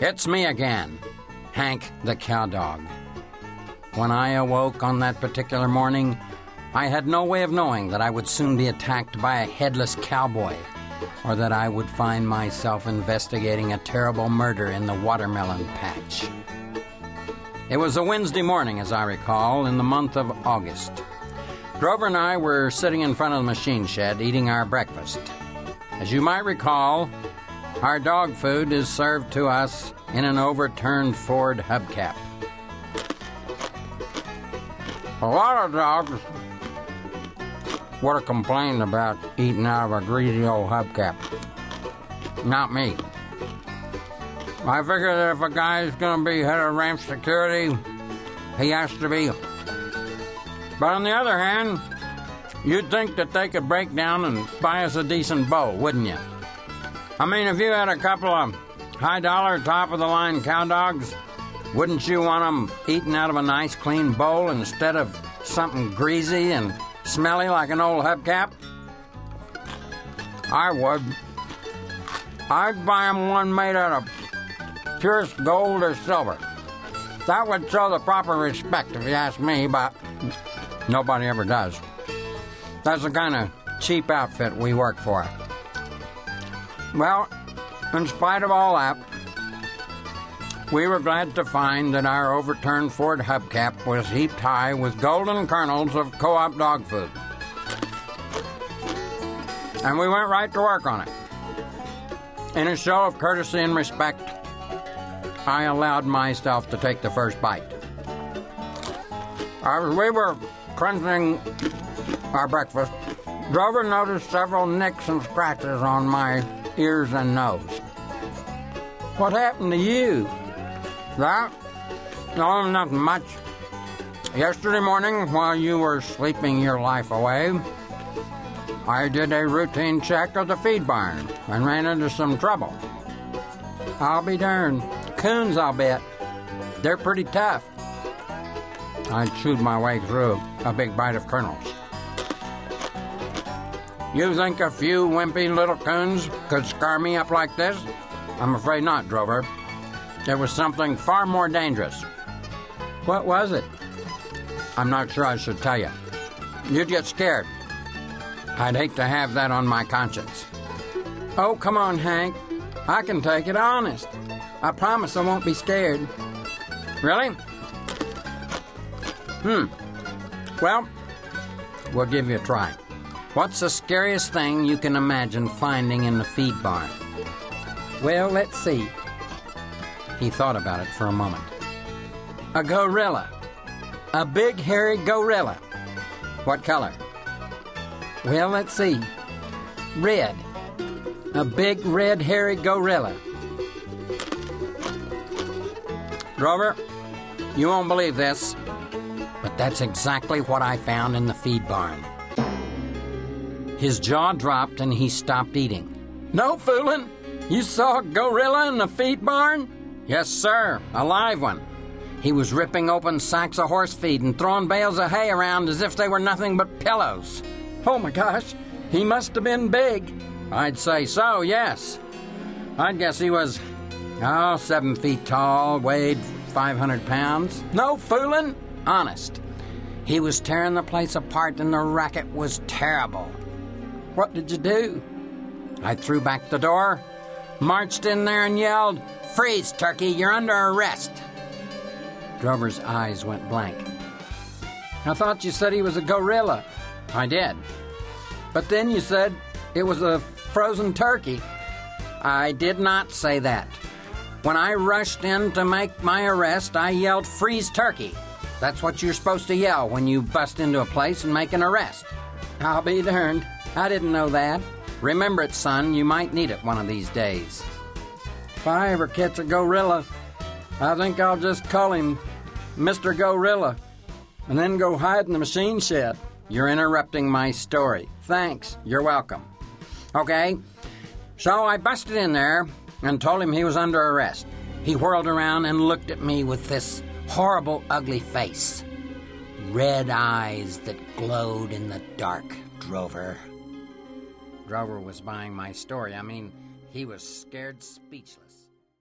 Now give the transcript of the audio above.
It's me again, Hank the Cowdog. When I awoke on that particular morning, I had no way of knowing that I would soon be attacked by a headless cowboy, or that I would find myself investigating a terrible murder in the watermelon patch. It was a Wednesday morning, as I recall, in the month of August. Drover and I were sitting in front of the machine shed eating our breakfast. As you might recall, our dog food is served to us in an overturned Ford hubcap. A lot of dogs would have complained about eating out of a greasy old hubcap. Not me. I figure that if a guy's gonna be head of ramp security, he has to be. But on the other hand, you'd think that they could break down and buy us a decent bow, wouldn't you? I mean, if you had a couple of high dollar, top of the line cow dogs, wouldn't you want them eaten out of a nice clean bowl instead of something greasy and smelly like an old hubcap? I would. I'd buy 'em one made out of purest gold or silver. That would show the proper respect, if you ask me, but nobody ever does. That's the kind of cheap outfit we work for. Well, in spite of all that, we were glad to find that our overturned Ford hubcap was heaped high with golden kernels of co op dog food. And we went right to work on it. In a show of courtesy and respect, I allowed myself to take the first bite. As we were crunching our breakfast, Drover noticed several nicks and scratches on my ears and nose. What happened to you? That? No, nothing much. Yesterday morning, while you were sleeping your life away, I did a routine check of the feed barn and ran into some trouble. I'll be darned. Coons, I'll bet. They're pretty tough. I chewed my way through a big bite of kernels. You think a few wimpy little coons could scar me up like this? I'm afraid not, Drover. There was something far more dangerous. What was it? I'm not sure I should tell you. You'd get scared. I'd hate to have that on my conscience. Oh, come on, Hank. I can take it honest. I promise I won't be scared. Really? Hmm. Well, we'll give you a try. What's the scariest thing you can imagine finding in the feed barn? Well, let's see. He thought about it for a moment. A gorilla. A big hairy gorilla. What color? Well, let's see. Red. A big red hairy gorilla. Drover, you won't believe this, but that's exactly what I found in the feed barn. His jaw dropped and he stopped eating. No fooling! You saw a gorilla in the feed barn? Yes, sir, a live one. He was ripping open sacks of horse feed and throwing bales of hay around as if they were nothing but pillows. Oh my gosh, he must have been big. I'd say so, yes. I'd guess he was, oh, seven feet tall, weighed 500 pounds. No fooling, honest. He was tearing the place apart and the racket was terrible. What did you do? I threw back the door, marched in there, and yelled, Freeze, Turkey, you're under arrest. Drover's eyes went blank. I thought you said he was a gorilla. I did. But then you said it was a frozen turkey. I did not say that. When I rushed in to make my arrest, I yelled, Freeze turkey. That's what you're supposed to yell when you bust into a place and make an arrest. I'll be darned. I didn't know that. Remember it, son. You might need it one of these days. If I ever catch a gorilla, I think I'll just call him Mr. Gorilla and then go hide in the machine shed. You're interrupting my story. Thanks. You're welcome. Okay, so I busted in there and told him he was under arrest. He whirled around and looked at me with this horrible, ugly face. Red eyes that glowed in the dark, Drover. Drover was buying my story. I mean, he was scared speechless.